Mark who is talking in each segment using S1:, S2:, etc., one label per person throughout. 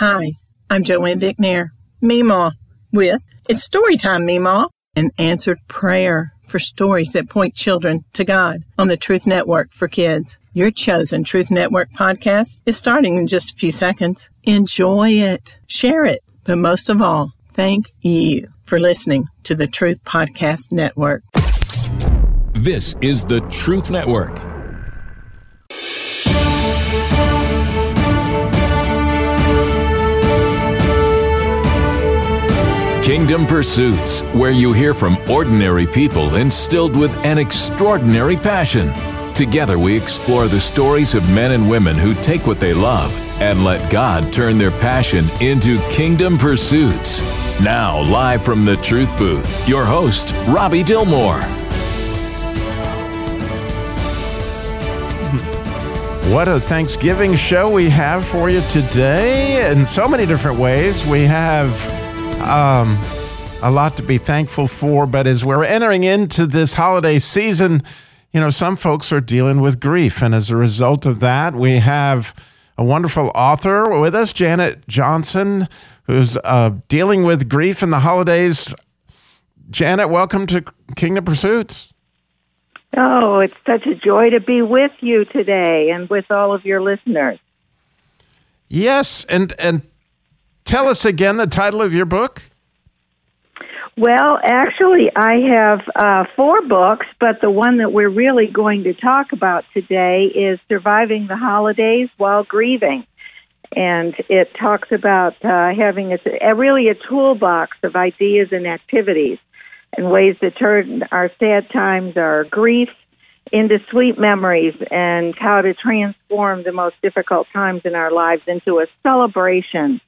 S1: Hi, I'm Joanne Vicknair, Meemaw, with It's Storytime, Meemaw, an answered prayer for stories that point children to God on the Truth Network for Kids. Your chosen Truth Network podcast is starting in just a few seconds. Enjoy it, share it, but most of all, thank you for listening to the Truth Podcast Network.
S2: This is the Truth Network. Kingdom Pursuits, where you hear from ordinary people instilled with an extraordinary passion. Together, we explore the stories of men and women who take what they love and let God turn their passion into kingdom pursuits. Now, live from the Truth Booth, your host, Robbie Dilmore.
S3: What a Thanksgiving show we have for you today in so many different ways. We have um, a lot to be thankful for, but as we're entering into this holiday season, you know, some folks are dealing with grief. And as a result of that, we have a wonderful author with us, Janet Johnson, who's uh, dealing with grief in the holidays. Janet, welcome to Kingdom Pursuits.
S4: Oh, it's such a joy to be with you today and with all of your listeners.
S3: Yes, and and tell us again the title of your book.
S4: Well, actually, I have uh, four books, but the one that we're really going to talk about today is Surviving the Holidays While Grieving. And it talks about uh, having a, a, really a toolbox of ideas and activities and ways to turn our sad times, our grief, into sweet memories, and how to transform the most difficult times in our lives into a celebration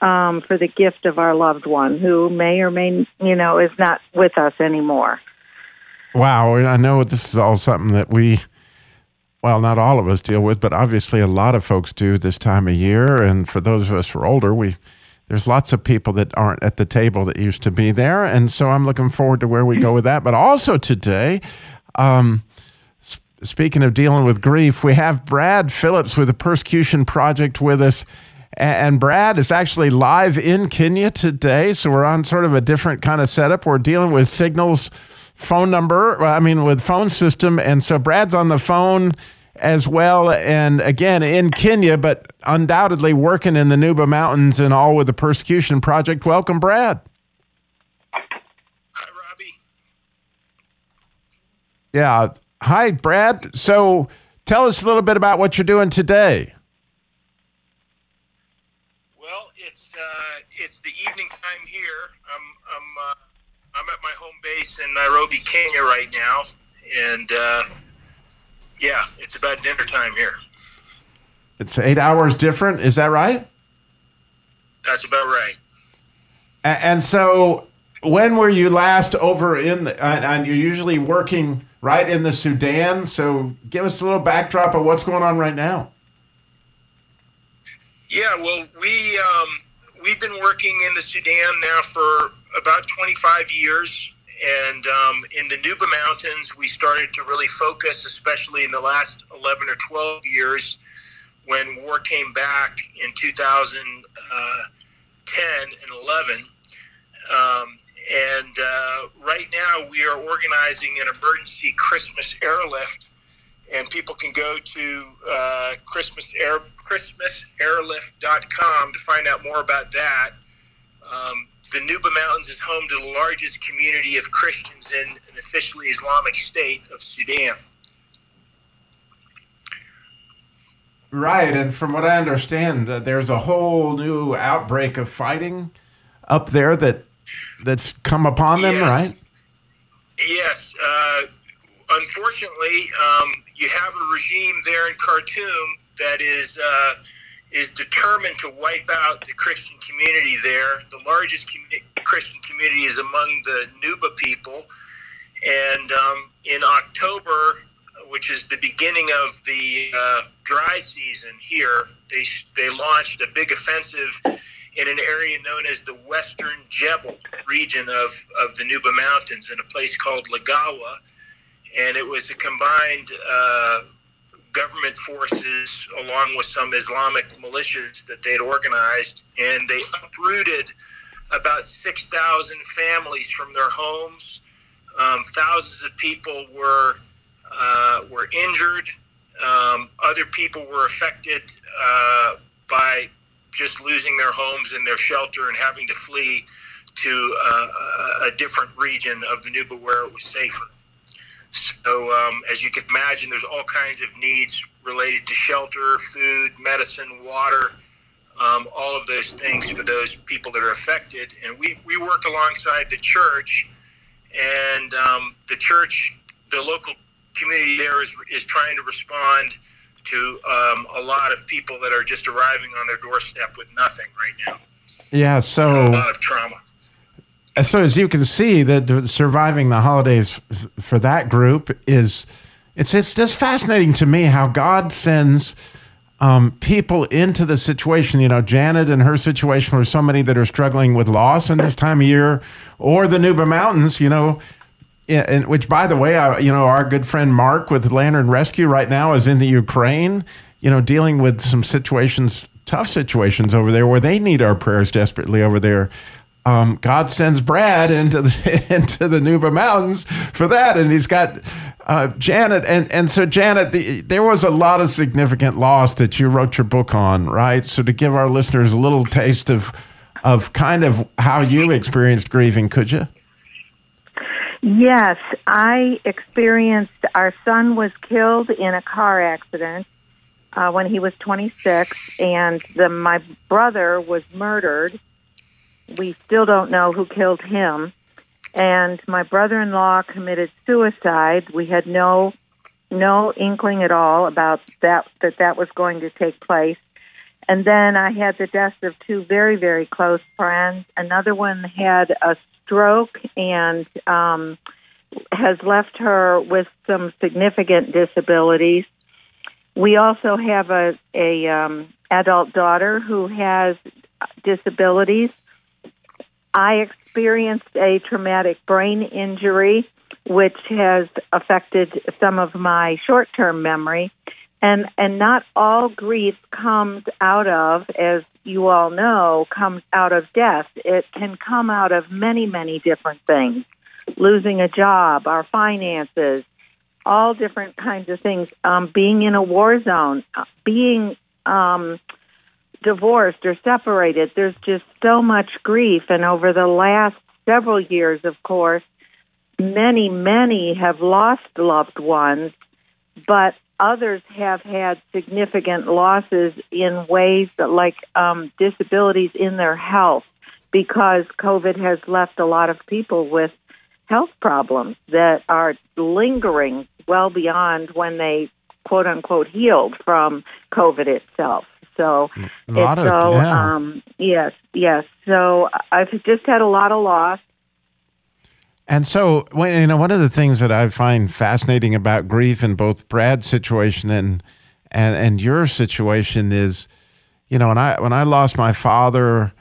S4: um, for the gift of our loved one who may or may, you know, is not with us anymore.
S3: Wow. I know this is all something that we, well, not all of us deal with, but obviously a lot of folks do this time of year. And for those of us who are older, we, there's lots of people that aren't at the table that used to be there. And so I'm looking forward to where we go with that. But also today, um, speaking of dealing with grief, we have Brad Phillips with the Persecution Project with us. And Brad is actually live in Kenya today. So we're on sort of a different kind of setup. We're dealing with Signal's phone number, I mean, with phone system. And so Brad's on the phone as well. And again, in Kenya, but undoubtedly working in the Nuba Mountains and all with the Persecution Project. Welcome, Brad.
S5: Hi, Robbie.
S3: Yeah. Hi, Brad. So tell us a little bit about what you're doing today.
S5: It's the evening time here. I'm I'm uh, I'm at my home base in Nairobi, Kenya, right now, and uh, yeah, it's about dinner time here.
S3: It's eight hours different. Is that right?
S5: That's about right.
S3: And, and so, when were you last over in? The, and, and you're usually working right in the Sudan. So, give us a little backdrop of what's going on right now.
S5: Yeah, well, we um, we've been working in the Sudan now for about 25 years. And um, in the Nuba Mountains, we started to really focus, especially in the last 11 or 12 years when war came back in 2010 uh, and 11. Um, and uh, right now, we are organizing an emergency Christmas airlift and people can go to uh, Christmas Air, ChristmasAirlift.com to find out more about that. Um, the Nuba Mountains is home to the largest community of Christians in an officially Islamic state of Sudan.
S3: Right, and from what I understand, uh, there's a whole new outbreak of fighting up there that that's come upon them,
S5: yes.
S3: right?
S5: Yes. Uh, unfortunately, um, you have a regime there in Khartoum that is uh, is determined to wipe out the Christian community there. The largest com- Christian community is among the Nuba people, and um, in October, which is the beginning of the uh, dry season here, they they launched a big offensive in an area known as the Western Jebel region of, of the Nuba Mountains in a place called Lagawa and it was a combined uh, government forces, along with some Islamic militias that they'd organized, and they uprooted about 6,000 families from their homes. Um, thousands of people were uh, were injured. Um, other people were affected uh, by just losing their homes and their shelter and having to flee to uh, a different region of the Nuba where it was safer. So, um, as you can imagine, there's all kinds of needs related to shelter, food, medicine, water, um, all of those things for those people that are affected. And we, we work alongside the church, and um, the church, the local community there is, is trying to respond to um, a lot of people that are just arriving on their doorstep with nothing right now.
S3: Yeah, so
S5: a lot of trauma.
S3: So as you can see, that surviving the holidays f- for that group is it's it's just fascinating to me how God sends um, people into the situation. You know, Janet and her situation, or somebody that are struggling with loss in this time of year, or the Nuba Mountains. You know, and which, by the way, I, you know, our good friend Mark with Lantern Rescue right now is in the Ukraine. You know, dealing with some situations, tough situations over there, where they need our prayers desperately over there um, God sends Brad into the into the Nuba Mountains for that, and he's got uh, Janet, and and so Janet, the, there was a lot of significant loss that you wrote your book on, right? So to give our listeners a little taste of of kind of how you experienced grieving, could you?
S4: Yes, I experienced. Our son was killed in a car accident uh, when he was 26, and the, my brother was murdered we still don't know who killed him. And my brother-in-law committed suicide. We had no no inkling at all about that that that was going to take place. And then I had the deaths of two very very close friends. Another one had a stroke and um, has left her with some significant disabilities. We also have a a um, adult daughter who has disabilities I experienced a traumatic brain injury, which has affected some of my short term memory. And, and not all grief comes out of, as you all know, comes out of death. It can come out of many, many different things losing a job, our finances, all different kinds of things. Um, being in a war zone, uh, being um, divorced or separated, there's just so much grief. And over the last several years, of course, many, many have lost loved ones, but others have had significant losses in ways that, like um, disabilities in their health, because COVID has left a lot of people with health problems that are lingering well beyond when they quote unquote healed from COVID itself. So,
S3: a lot of,
S4: so
S3: yeah.
S4: um, yes, yes. So I've just had a lot of loss.
S3: And so, you know, one of the things that I find fascinating about grief in both Brad's situation and and and your situation is, you know, when I when I lost my father,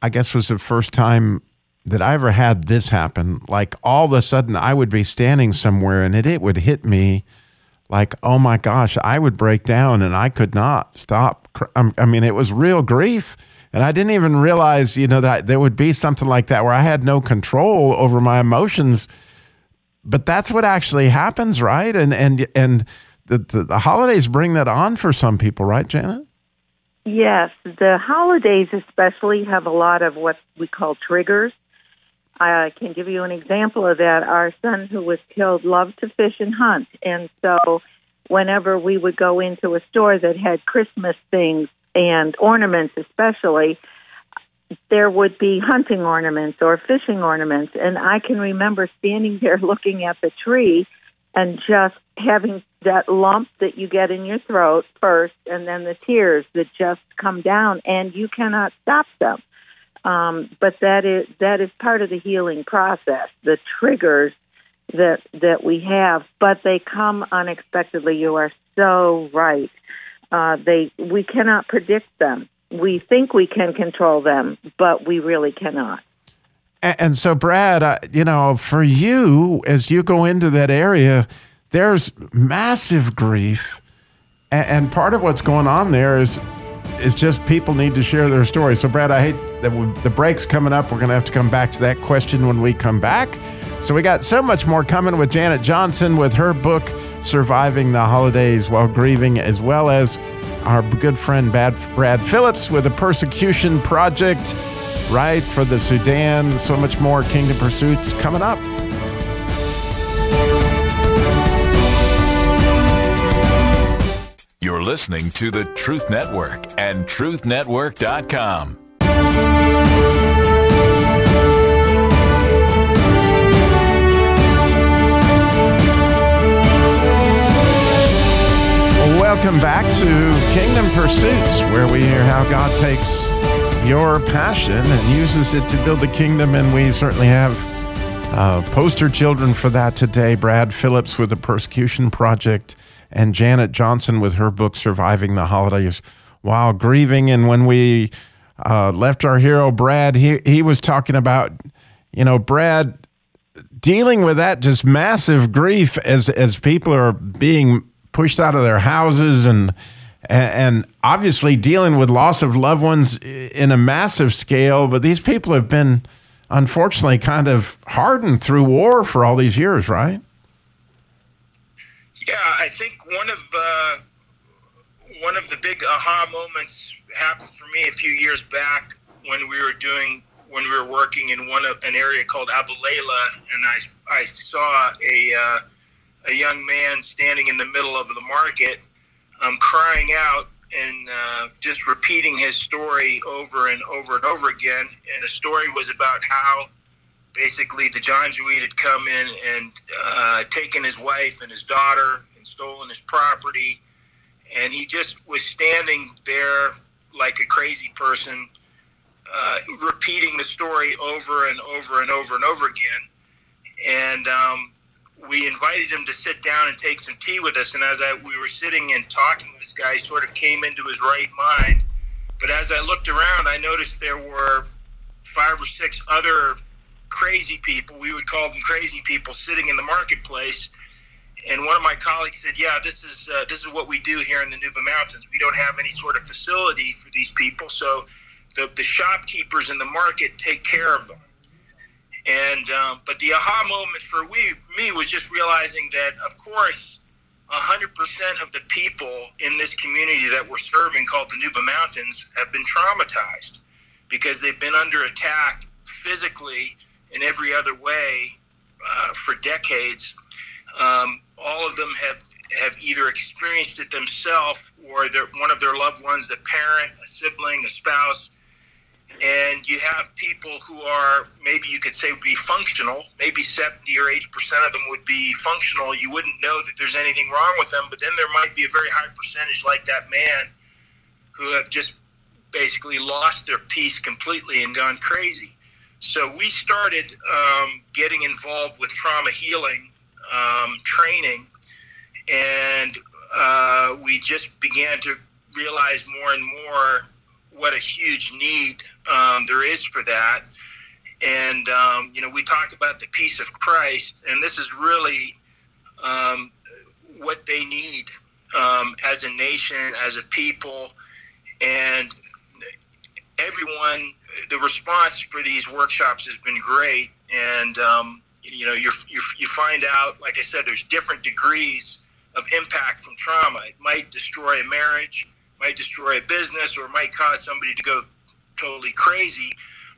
S3: I guess was the first time that I ever had this happen. Like all of a sudden, I would be standing somewhere and it it would hit me like, oh my gosh, I would break down and I could not stop. Um, I mean, it was real grief. And I didn't even realize, you know, that there would be something like that where I had no control over my emotions. But that's what actually happens, right? And and and the, the, the holidays bring that on for some people, right, Janet?
S4: Yes, the holidays especially have a lot of what we call triggers. I can give you an example of that. Our son, who was killed, loved to fish and hunt. And so, whenever we would go into a store that had Christmas things and ornaments, especially, there would be hunting ornaments or fishing ornaments. And I can remember standing there looking at the tree and just having that lump that you get in your throat first, and then the tears that just come down, and you cannot stop them. Um, but that is that is part of the healing process. The triggers that that we have, but they come unexpectedly. You are so right. Uh, they we cannot predict them. We think we can control them, but we really cannot.
S3: And, and so, Brad, uh, you know, for you as you go into that area, there's massive grief And, and part of what's going on there is is just people need to share their story. So, Brad, I hate that we, the break's coming up. We're going to have to come back to that question when we come back. So, we got so much more coming with Janet Johnson with her book, Surviving the Holidays While Grieving, as well as our good friend Brad Phillips with the Persecution Project, right, for the Sudan. So much more Kingdom Pursuits coming up.
S2: You're listening to the Truth Network and truthnetwork.com.
S3: Welcome back to Kingdom Pursuits, where we hear how God takes your passion and uses it to build the kingdom. And we certainly have uh, poster children for that today. Brad Phillips with the Persecution Project and Janet Johnson with her book, Surviving the Holidays While Grieving. And when we uh, left our hero, Brad, he, he was talking about, you know, Brad dealing with that just massive grief as, as people are being pushed out of their houses and and obviously dealing with loss of loved ones in a massive scale. But these people have been, unfortunately, kind of hardened through war for all these years, right?
S5: Yeah, I think one of uh, one of the big aha moments happened for me a few years back when we were doing when we were working in one an area called Abu Layla, and I I saw a uh, a young man standing in the middle of the market, um, crying out and uh, just repeating his story over and over and over again. And the story was about how basically the John Janjaweed had come in and uh, taken his wife and his daughter and stolen his property. And he just was standing there like a crazy person, uh, repeating the story over and over and over and over again. And um, we invited him to sit down and take some tea with us. And as I, we were sitting and talking with this guy, sort of came into his right mind. But as I looked around, I noticed there were five or six other crazy people. We would call them crazy people sitting in the marketplace. And one of my colleagues said, "Yeah, this is uh, this is what we do here in the Nuba Mountains. We don't have any sort of facility for these people, so the, the shopkeepers in the market take care of them." And um, but the aha moment for we me was just realizing that, of course, hundred percent of the people in this community that we're serving, called the Nuba Mountains, have been traumatized because they've been under attack physically in every other way uh, for decades. Um, all of them have have either experienced it themselves or one of their loved ones, a parent, a sibling, a spouse, and you have people who are maybe you could say would be functional. Maybe 70 or 80 percent of them would be functional. You wouldn't know that there's anything wrong with them but then there might be a very high percentage like that man who have just basically lost their peace completely and gone crazy so we started um, getting involved with trauma healing um, training and uh, we just began to realize more and more what a huge need um, there is for that. And, um, you know, we talk about the peace of Christ, and this is really um, what they need um, as a nation, as a people. And everyone, the response for these workshops has been great. And, um, you know, you you find out, like I said, there's different degrees of impact from trauma. It might destroy a marriage, might destroy a business, or might cause somebody to go totally crazy,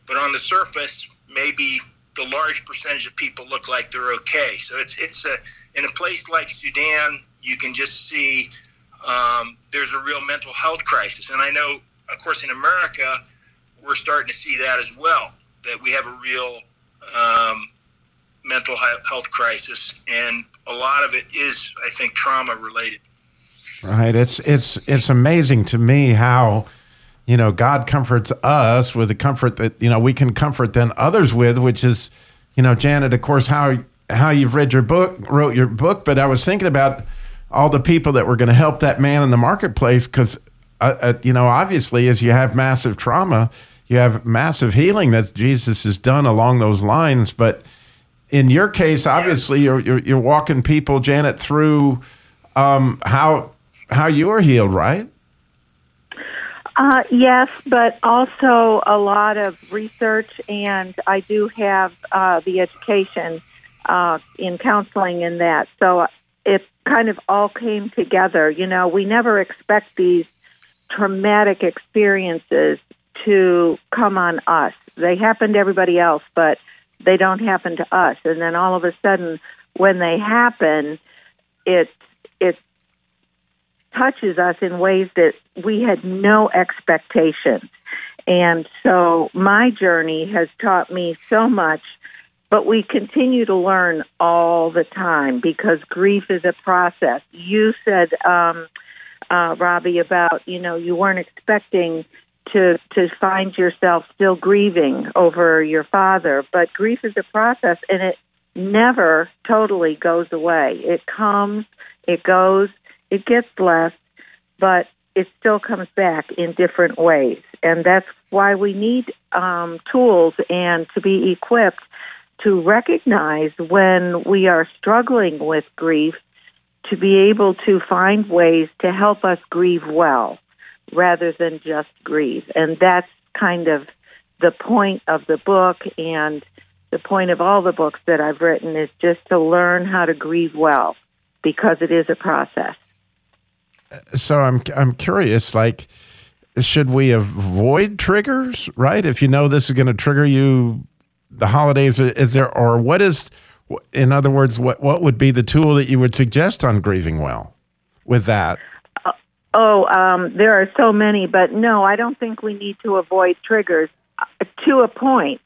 S5: but on the surface, maybe the large percentage of people look like they're okay. So it's it's a in a place like Sudan, you can just see um, there's a real mental health crisis, and I know, of course, in America, we're starting to see that as well. That we have a real um, mental health crisis, and a lot of it is, I think, trauma related.
S3: Right. It's it's it's amazing to me how you know, God comforts us with the comfort that, you know, we can comfort then others with, which is, you know, Janet, of course, how how you've read your book, wrote your book, but I was thinking about all the people that were going to help that man in the marketplace because, uh, uh, you know, obviously, as you have massive trauma, you have massive healing that Jesus has done along those lines. But in your case, obviously, you're, you're, you're walking people, Janet, through um, how how you were healed, right?
S4: Uh, yes, but also a lot of research, and I do have uh, the education uh, in counseling in that. So it kind of all came together. You know, we never expect these traumatic experiences to come on us. They happen to everybody else, but they don't happen to us. And then all of a sudden, when they happen, it it touches us in ways that we had no expectations. And so my journey has taught me so much, but we continue to learn all the time because grief is a process. You said, um, uh, Robbie, about you know you weren't expecting to to find yourself still grieving over your father, but grief is a process, and it never totally goes away. It comes, it goes, it gets less, but it still comes back in different ways. And that's why we need um, tools and to be equipped to recognize when we are struggling with grief, to be able to find ways to help us grieve well rather than just grieve. And that's kind of the point of the book and the point of all the books that I've written is just to learn how to grieve well because it is a process.
S3: So I'm I'm curious like should we avoid triggers, right? If you know this is going to trigger you the holidays is there or what is in other words what what would be the tool that you would suggest on grieving well with that?
S4: Uh, oh, um, there are so many, but no, I don't think we need to avoid triggers uh, to a point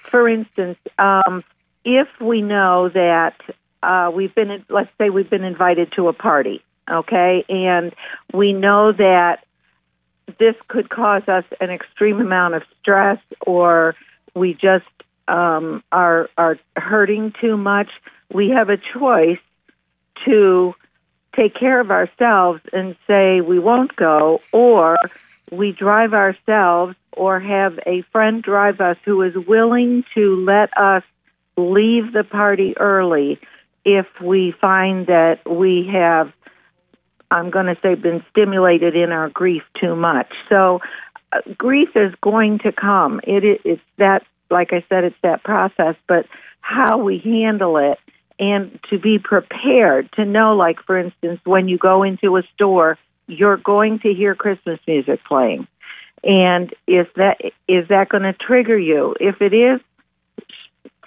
S4: for instance, um, if we know that uh, we've been, let's say we've been invited to a party, okay, and we know that this could cause us an extreme amount of stress, or we just um, are are hurting too much. We have a choice to take care of ourselves and say we won't go, or we drive ourselves or have a friend drive us who is willing to let us leave the party early if we find that we have I'm going to say been stimulated in our grief too much. So uh, grief is going to come. It it's that like I said it's that process, but how we handle it and to be prepared to know like for instance when you go into a store you're going to hear Christmas music playing. And is that is that going to trigger you? If it is,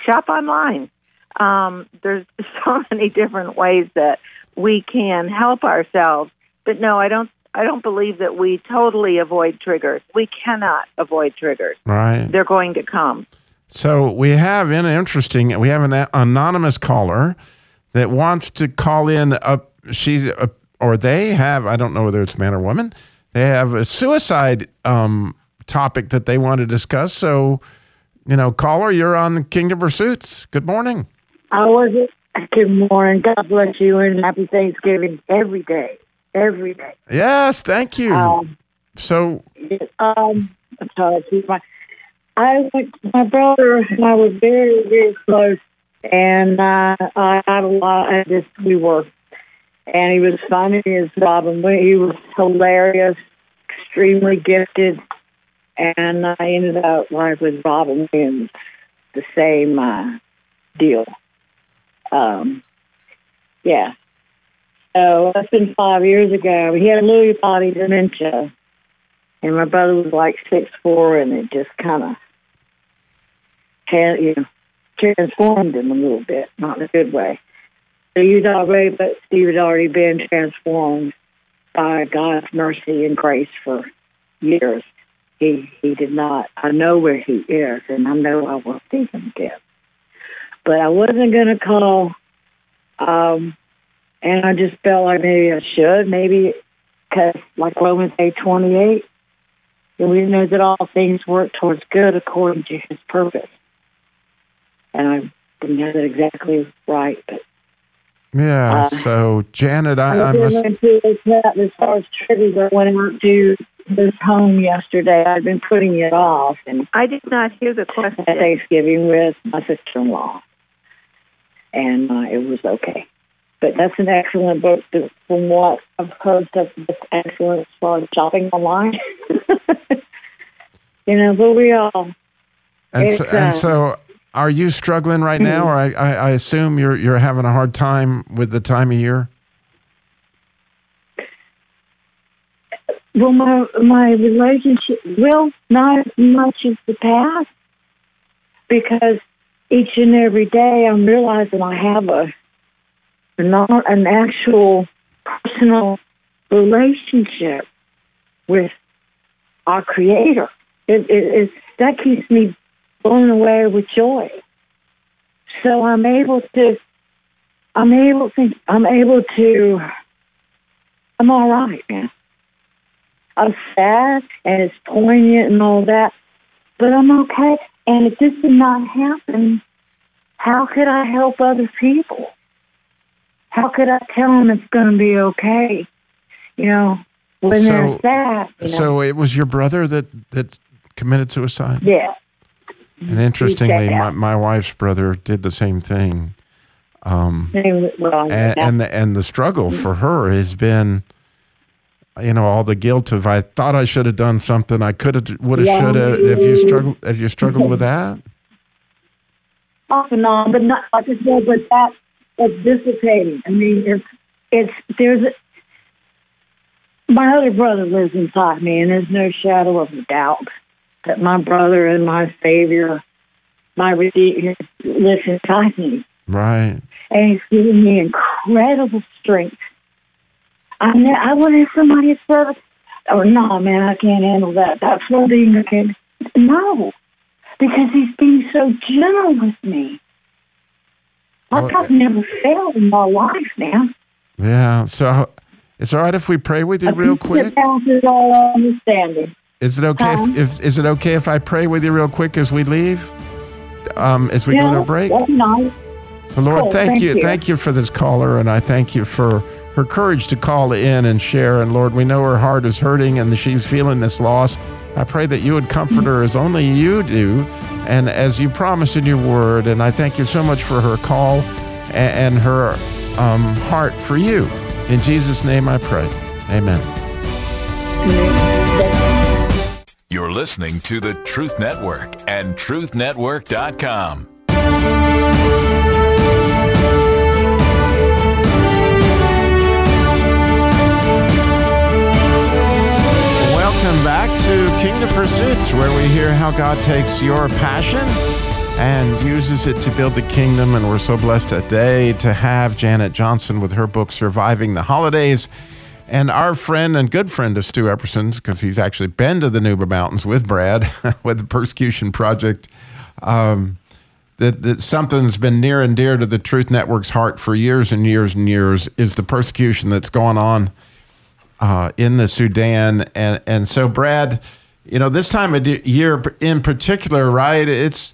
S4: shop online. Um, there's so many different ways that we can help ourselves. But no, I don't. I don't believe that we totally avoid triggers. We cannot avoid triggers.
S3: Right.
S4: They're going to come.
S3: So we have an interesting. We have an anonymous caller that wants to call in. Up, she's a or they have, I don't know whether it's man or woman, they have a suicide um, topic that they want to discuss. So, you know, caller, you're on the Kingdom Pursuits. Good morning.
S6: How was it? Good morning. God bless you and happy Thanksgiving every day. Every day.
S3: Yes, thank you. Um, so,
S6: um, I'm sorry. My, I went, my brother and I were very, very close, and uh, I had a lot. I just we were and he was funny as Robin. He was hilarious, extremely gifted, and I ended up like with Robin Williams, the same uh, deal. Um, yeah. So that's been five years ago. He had a Lewy body dementia, and my brother was like six four, and it just kind of had you know transformed him a little bit, not in a good way. So he's already, but Steve had already been transformed by God's mercy and grace for years. He he did not. I know where he is, and I know I will see him again. But I wasn't going to call, um, and I just felt like maybe I should, maybe because like Romans eight twenty eight, and we know that all things work towards good according to His purpose. And I didn't have it exactly right, but
S3: yeah. Uh, so Janet, I, I,
S6: I must. As far as triggers, I went out to this home yesterday. I've been putting it off, and
S4: I did not hear the question.
S6: Thanksgiving with my sister-in-law, and uh, it was okay. But that's an excellent book. From what I've heard, that's, excellent as far as shopping online. you know, but we all.
S3: And so, and
S6: uh,
S3: so, are you struggling right now, or I, I, I assume you're you're having a hard time with the time of year?
S6: Well, my my relationship, well, not as much as the past, because each and every day I'm realizing I have a not an actual personal relationship with our Creator. It, it, it that keeps me blown away with joy. So I'm able to, I'm able to, I'm able to, I'm all right. I'm sad and it's poignant and all that, but I'm okay. And if this did not happen, how could I help other people? How could I tell them it's going to be okay? You know, when
S3: So-
S6: they're sad. You know?
S3: So it was your brother that that committed suicide.
S6: yeah,
S3: And interestingly, my, my wife's brother did the same thing. Um,
S6: well,
S3: and, and and the struggle for her has been, you know, all the guilt of I thought I should have done something, I could have, would have,
S6: Yeah.
S3: should have. If you struggle, Have you struggled with that?
S6: off and on, but not like I said, but that dissipating. I mean, it's it's there's a, my other brother lives inside me, and there's no shadow of a doubt that my brother and my Savior, my Redeemer, lives inside me,
S3: Right.
S6: and he's giving me incredible strength. I ne- I want to have somebody at service. Oh no, man, I can't handle that. That's one thing I can. No, because he's being so gentle with me. Like
S3: Well,
S6: I've never failed in my life, man.
S3: Yeah. So, is all right if we pray with you real quick?
S6: All understanding.
S3: Is it okay
S6: Huh?
S3: if, if is it okay if I pray with you real quick as we leave? Um, as we go to break.
S6: Nice.
S3: So Lord,
S6: Cool,
S3: thank,
S6: thank
S3: you,
S6: you.
S3: thank you for this caller, and I thank you for her courage to call in and share. And Lord, we know her heart is hurting and she's feeling this loss. I pray that you would comfort her as only you do, and as you promised in your word. And I thank you so much for her call and, and her um, heart for you. In Jesus' name, I pray. Amen.
S2: You're listening to the Truth Network and truthnetwork.com.
S3: Welcome back to Kingdom Pursuits, where we hear how God takes your passion and uses it to build the kingdom. And we're so blessed today to have Janet Johnson with her book, Surviving the Holidays. And our friend and good friend of Stu Epperson's, because he's actually been to the Nuba Mountains with Brad with the Persecution Project. Um, that, that something that's been near and dear to the Truth Network's heart for years and years and years is the persecution that's going on uh, in the Sudan. And, and so, Brad, you know, this time of year in particular, right? It's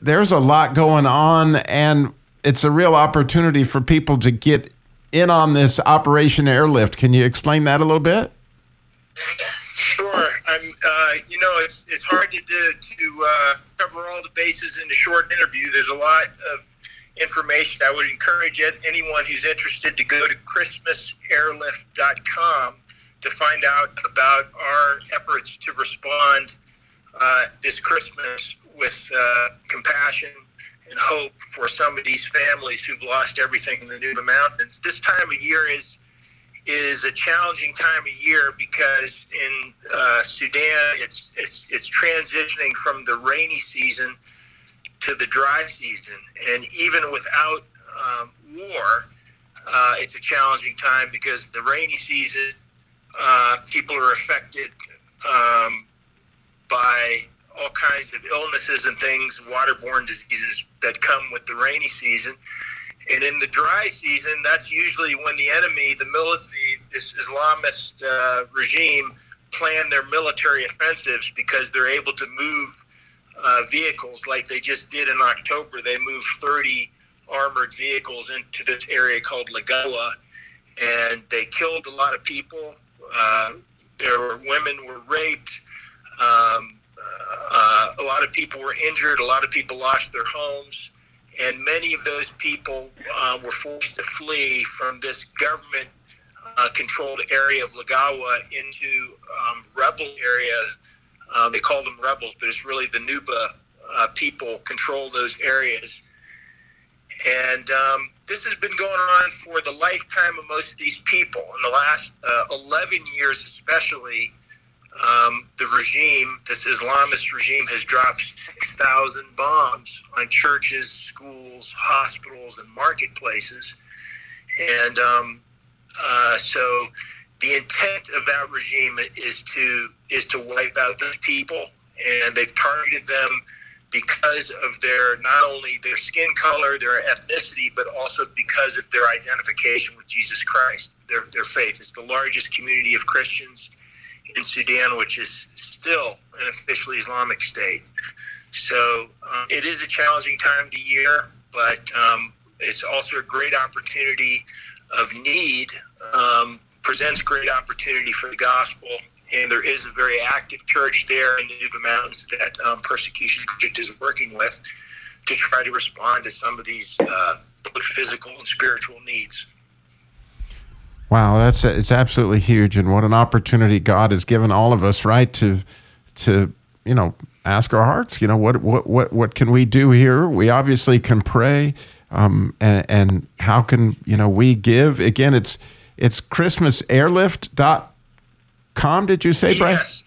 S3: there's a lot going on, and it's a real opportunity for people to get in on this Operation Airlift. Can you explain that a little bit?
S5: Sure. I'm. Uh, you know, it's it's hard to to uh, cover all the bases in a short interview. There's a lot of information. I would encourage anyone who's interested to go to ChristmasAirlift.com to find out about our efforts to respond uh, this Christmas with uh, compassion and hope for some of these families who've lost everything in the Nuba Mountains. This time of year is is a challenging time of year because in uh, Sudan it's, it's it's transitioning from the rainy season to the dry season, and even without um, war, uh, it's a challenging time because the rainy season uh, people are affected um, by all kinds of illnesses and things, waterborne diseases that come with the rainy season. And in the dry season, that's usually when the enemy, the military, this Islamist uh, regime, plan their military offensives because they're able to move uh, vehicles like they just did in October. They moved 30 armored vehicles into this area called Lagawa, and they killed a lot of people. Uh, there were women were raped. Um, uh, a lot of people were injured. A lot of people lost their homes. and many of those people uh, were forced to flee from this government uh, controlled area of Lagawa into um, rebel area. Um, they call them rebels, but it's really the Nuba uh, people control those areas. And um, this has been going on for the lifetime of most of these people. In the last uh, 11 years, especially, um, the regime, this Islamist regime, has dropped 6,000 bombs on churches, schools, hospitals, and marketplaces. And um, uh, so the intent of that regime is to is to wipe out those people, and they've targeted them because of their not only their skin color, their ethnicity, but also because of their identification with Jesus Christ, their their faith. It's the largest community of Christians in Sudan, which is still an officially Islamic state. So um, it is a challenging time of the year, but um, it's also a great opportunity of need. Um, presents great opportunity for the gospel and there is a very active church there in the Nuba Mountains that um, Persecution Project is working with to try to respond to some of these uh, both physical and spiritual needs.
S3: Wow, that's it's absolutely huge, and what an opportunity God has given all of us, right? To to you know ask our hearts, you know what what what what can we do here? We obviously can pray, um, and, and how can you know we give? Again, it's it's Christmas Airlift dot com, did you say, Brian?
S5: Yes.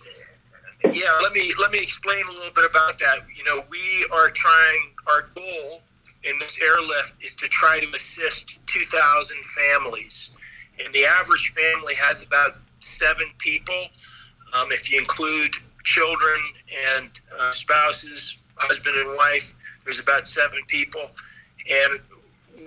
S5: Yeah, let me let me explain a little bit about that. You know, we are trying our goal in this airlift is to try to assist 2,000 families, and the average family has about seven people. Um, if you include children and uh, spouses, husband and wife, there's about seven people, and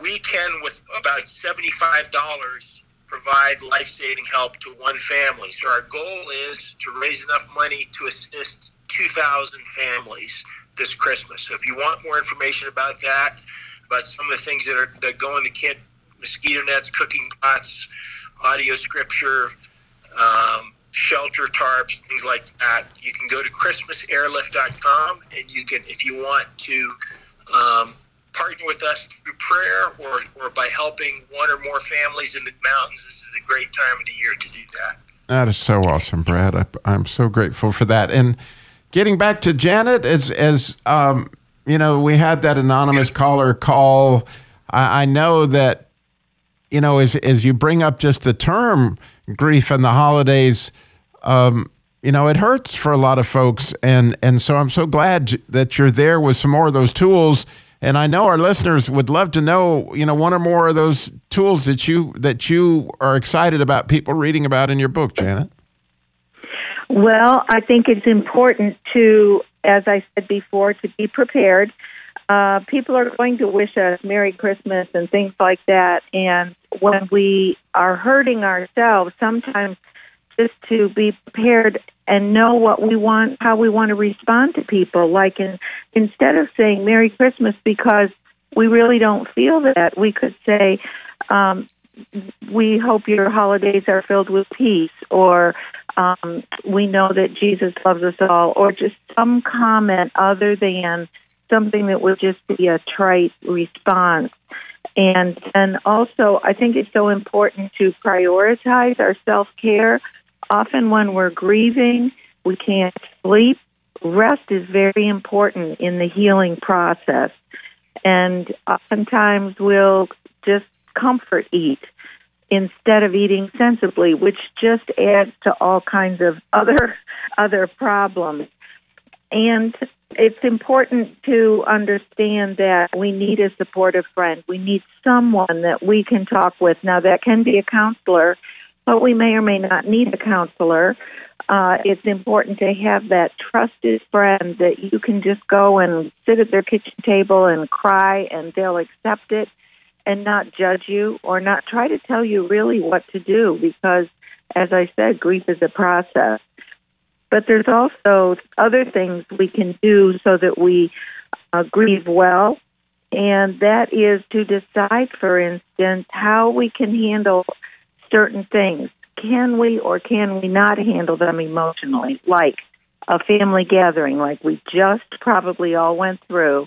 S5: we can with about seventy-five dollars provide life saving help to one family. So our goal is to raise enough money to assist 2,000 families this Christmas. So if you want more information about that, about some of the things that are that go in the kit, mosquito nets, cooking pots, audio scripture, um, shelter tarps, things like that, you can go to christmasairlift.com and you can, if you want to um, partner with us through prayer or, or by helping one or more families in the mountains, this is a great time of the year to do that.
S3: That is so awesome, Brad. I, I'm so grateful for that. And getting back to Janet, as as um, you know, we had that anonymous caller call. I, I know that you know, as as you bring up just the term grief and the holidays, um, you know, it hurts for a lot of folks, and and so I'm so glad that you're there with some more of those tools and I know our listeners would love to know, you know, one or more of those tools that you that you are excited about people reading about in your book, Janet.
S4: Well, I think it's important to, as I said before, to be prepared. Uh, people are going to wish us Merry Christmas and things like that. And when we are hurting ourselves, sometimes just to be prepared and know what we want, how we want to respond to people. Like in, instead of saying Merry Christmas because we really don't feel that, we could say, um, we hope your holidays are filled with peace, or um, we know that Jesus loves us all, or just some comment other than something that would just be a trite response. And and also, I think it's so important to prioritize our self care often when we're grieving, we can't sleep. Rest is very important in the healing process. And oftentimes we'll just comfort eat instead of eating sensibly, which just adds to all kinds of other other problems. And it's important to understand that we need a supportive friend. We need someone that we can talk with. Now, that can be a counselor, but we may or may not need a counselor. Uh, it's important to have that trusted friend that you can just go and sit at their kitchen table and cry, and they'll accept it and not judge you or not try to tell you really what to do because, as I said, grief is a process. But there's also other things we can do so that we uh, grieve well, and that is to decide, for instance, how we can handle certain things. Can we or can we not handle them emotionally? Like a family gathering, like we just probably all went through.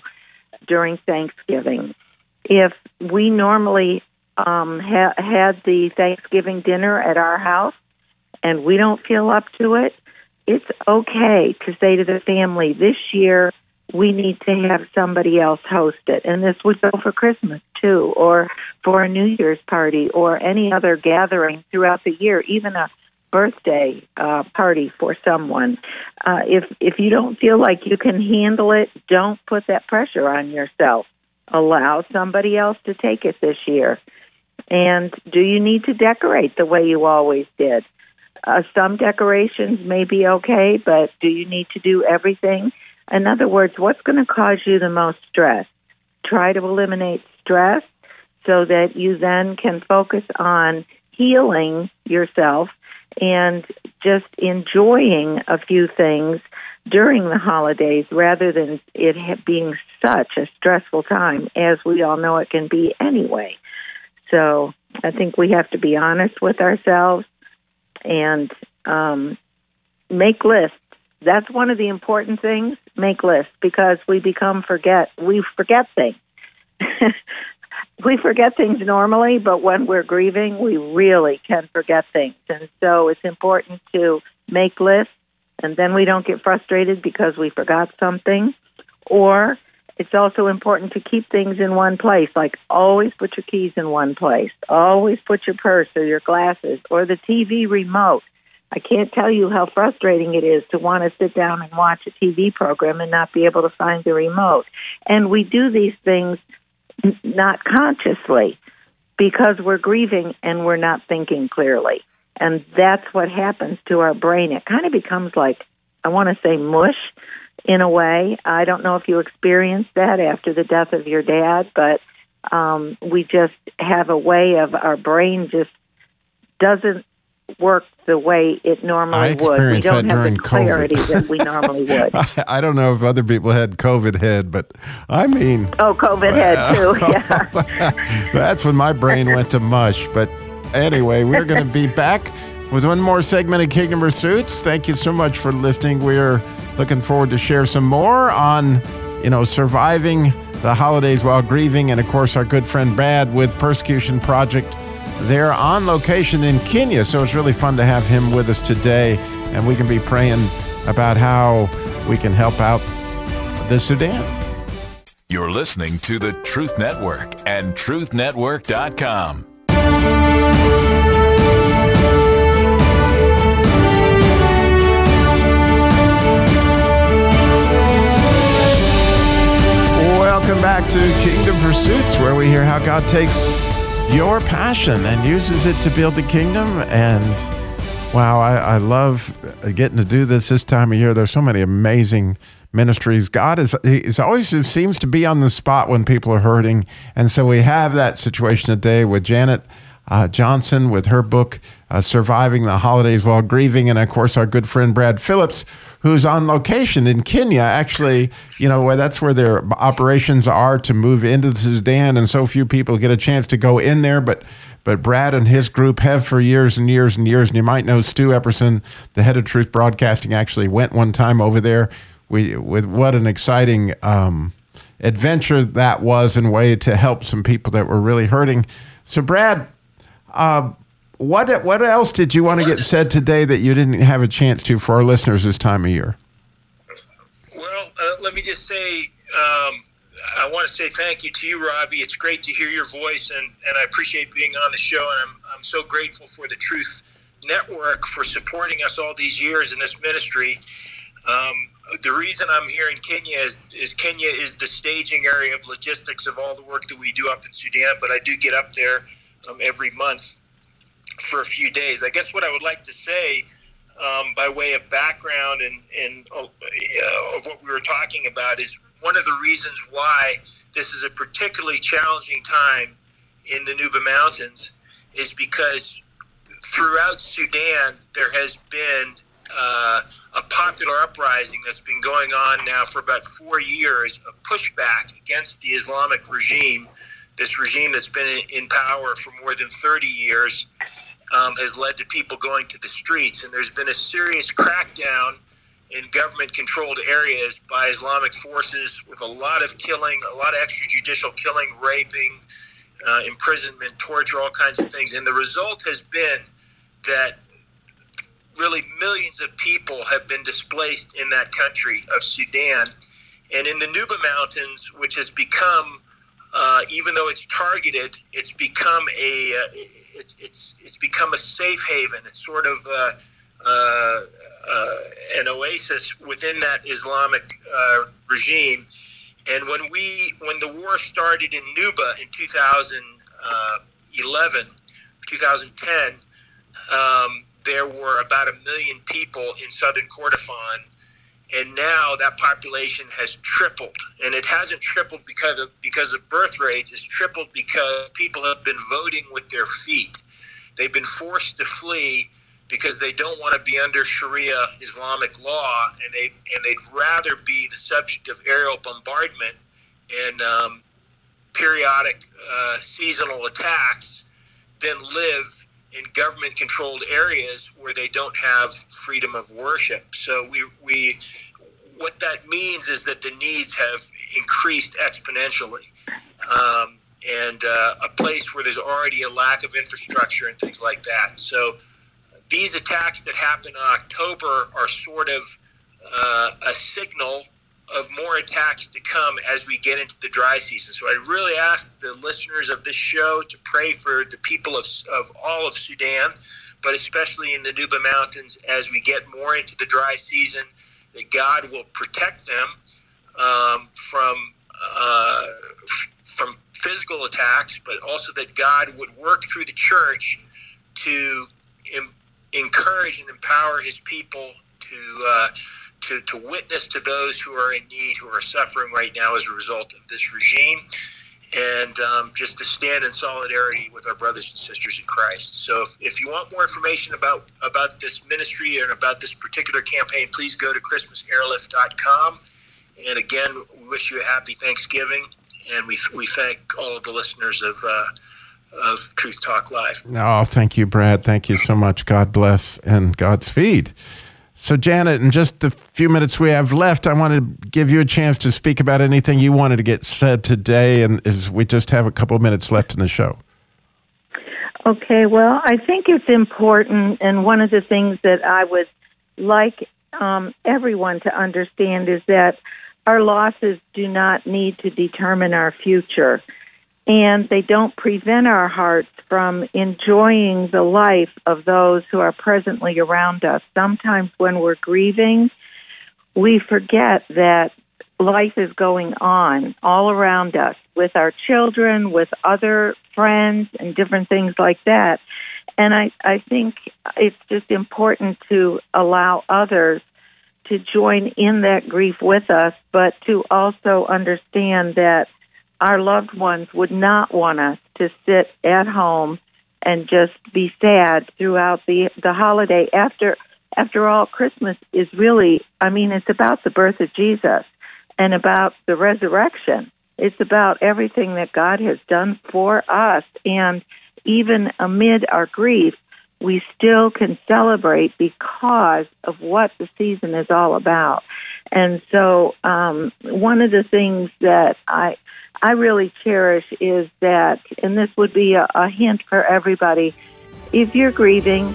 S4: during Thanksgiving. If we normally um, ha- had the Thanksgiving dinner at our house and we don't feel up to it, it's okay to say to the family, this year we need to have somebody else host it. And this would go for Christmas too, or for a New Year's party, or any other gathering throughout the year, even a birthday uh, party for someone. Uh, if if you don't feel like you can handle it, don't put that pressure on yourself. Allow somebody else to take it this year. And do you need to decorate the way you always did? Uh, some decorations may be okay, but do you need to do everything? In other words, what's going to cause you the most stress? Try to eliminate stress so that you then can focus on healing yourself and just enjoying a few things during the holidays rather than it being such a stressful time as we all know it can be anyway. So I think we have to be honest with ourselves and um, make lists. That's one of the important things. Make lists because we become forget. We forget things. we forget things normally, but when we're grieving, we really can forget things. And so it's important to make lists, and then we don't get frustrated because we forgot something. Or it's also important to keep things in one place, like always put your keys in one place, always put your purse or your glasses or the TV remote. I can't tell you how frustrating it is to want to sit down and watch a TV program and not be able to find the remote. And we do these things not consciously because we're grieving and we're not thinking clearly. And that's what happens to our brain. It kind of becomes like, I want to say mush in a way. I don't know if you experienced that after the death of your dad, but um, we just have a way of our brain just doesn't work the way it normally would. We don't have the clarity
S3: COVID.
S4: that we normally would.
S3: I, I, don't know if other people had COVID head, but I mean.
S4: Oh, COVID head too. Yeah.
S3: that's when my brain went to mush. But anyway, we're going to be back with one more segment of Kingdom Pursuits. Thank you so much for listening. We're looking forward to share some more on, you know, surviving the holidays while grieving, and of course, our good friend Brad with Persecution Project. They're on location in Kenya, so it's really fun to have him with us today, and we can be praying about how we can help out the Sudan.
S2: You're listening to the Truth Network and TruthNetwork.com.
S3: Welcome back to Kingdom Pursuits, where we hear how God takes your passion and uses it to build the kingdom. And wow, I, I love getting to do this this time of year. There's so many amazing ministries. God is He's always seems to be on the spot when people are hurting, and so we have that situation today with Janet uh, Johnson with her book uh, "Surviving the Holidays While Grieving," and of course our good friend Brad Phillips who's on location in Kenya. Actually, you know, where that's where their operations are to move into the Sudan, and so few people get a chance to go in there. But but Brad and his group have for years and years and years. And you might know Stu Epperson, the head of Truth Broadcasting, actually went one time over there. We with what an exciting um, adventure that was, and way to help some people that were really hurting. So, Brad. Uh, what what else did you want to get said today that you didn't have a chance to for our listeners this time of year?
S5: Well, uh, let me just say, um, I want to say thank you to you, Robbie. It's great to hear your voice, and, and I appreciate being on the show. And I'm I'm so grateful for the Truth Network for supporting us all these years in this ministry. Um, the reason I'm here in Kenya is, is, Kenya is the staging area of logistics of all the work that we do up in Sudan, but I do get up there um, every month for a few days. I guess what I would like to say, um, by way of background and, and uh, of what we were talking about, is one of the reasons why this is a particularly challenging time in the Nuba Mountains is because throughout Sudan there has been uh, a popular uprising that's been going on now for about four years of pushback against the Islamic regime. This regime that's been in power for more than 30 years um, has led to people going to the streets. And there's been a serious crackdown in government controlled areas by Islamic forces with a lot of killing, a lot of extrajudicial killing, raping, uh, imprisonment, torture, all kinds of things. And the result has been that really millions of people have been displaced in that country of Sudan. And in the Nuba Mountains, which has become, uh, even though it's targeted, it's become a uh, it's, it's it's become a safe haven. It's sort of uh, uh, uh an oasis within that Islamic uh, regime. And when we when the war started in Nuba in 2011, 2010. Um, there were about a million people in southern Kordofan, and now that population has tripled. And it hasn't tripled because of because of birth rates; it's tripled because people have been voting with their feet. They've been forced to flee because they don't want to be under Sharia Islamic law, and they and they'd rather be the subject of aerial bombardment and um, periodic uh, seasonal attacks than live in government controlled areas where they don't have freedom of worship. So we we what that means is that the needs have increased exponentially. Um, and uh, a place where there's already a lack of infrastructure and things like that. So these attacks that happened in October are sort of uh, a signal of more attacks to come as we get into the dry season. So I really ask the listeners of this show to pray for the people of, of all of Sudan, but especially in the Nuba Mountains as we get more into the dry season, that God will protect them um, from uh, from physical attacks, but also that God would work through the church to em- encourage and empower His people to. Uh, to, to witness to those who are in need, who are suffering right now as a result of this regime, and um, just to stand in solidarity with our brothers and sisters in Christ. So, if, if you want more information about about this ministry and about this particular campaign, please go to ChristmasAirlift.com. And again, we wish you a happy Thanksgiving, and we we thank all of the listeners of. Uh, of Truth Talk Live.
S3: Oh, thank you, Brad. Thank you so much. God bless and Godspeed. So, Janet, in just the few minutes we have left, I want to give you a chance to speak about anything you wanted to get said today, and as we just have a couple of minutes left in the show.
S4: Okay, well, I think it's important, and one of the things that I would like um, everyone to understand is that our losses do not need to determine our future and they don't prevent our hearts from enjoying the life of those who are presently around us. Sometimes when we're grieving, we forget that life is going on all around us with our children, with other friends, and different things like that. And I, I think it's just important to allow others to join in that grief with us, but to also understand that our loved ones would not want us to sit at home and just be sad throughout the the holiday after after all christmas is really i mean it's about the birth of jesus and about the resurrection. It's about everything that god has done for us. And even amid our grief we still can celebrate because of what the season is all about. And so um one of the things that i I really cherish is that, and this would be a, a hint for everybody if you're grieving,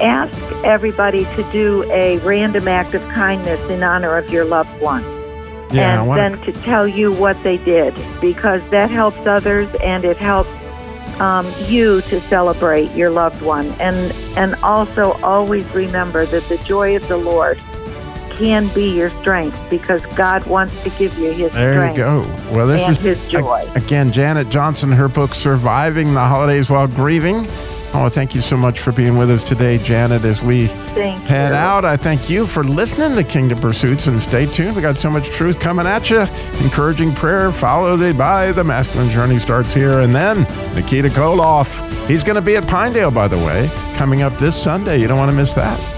S4: ask everybody to do a random act of kindness in honor of your loved one.
S3: Yeah,
S4: and then to tell you what they did because that helps others and it helps um, you to celebrate your loved one and and also always remember that the joy of the Lord can be your strength because God wants to give you His
S3: there
S4: strength.
S3: There you go. Well, this is
S4: His joy.
S3: again Janet Johnson. Her book "Surviving the Holidays While Grieving." Oh, thank you so much for being with us today, Janet. As we
S4: thank
S3: head
S4: you.
S3: out, I thank you for listening to Kingdom Pursuits and stay tuned. We got so much truth coming at you. Encouraging prayer, followed by the masculine journey starts here, and then Nikita Koloff. He's going to be at Pinedale, by the way, coming up this Sunday. You don't want to miss that.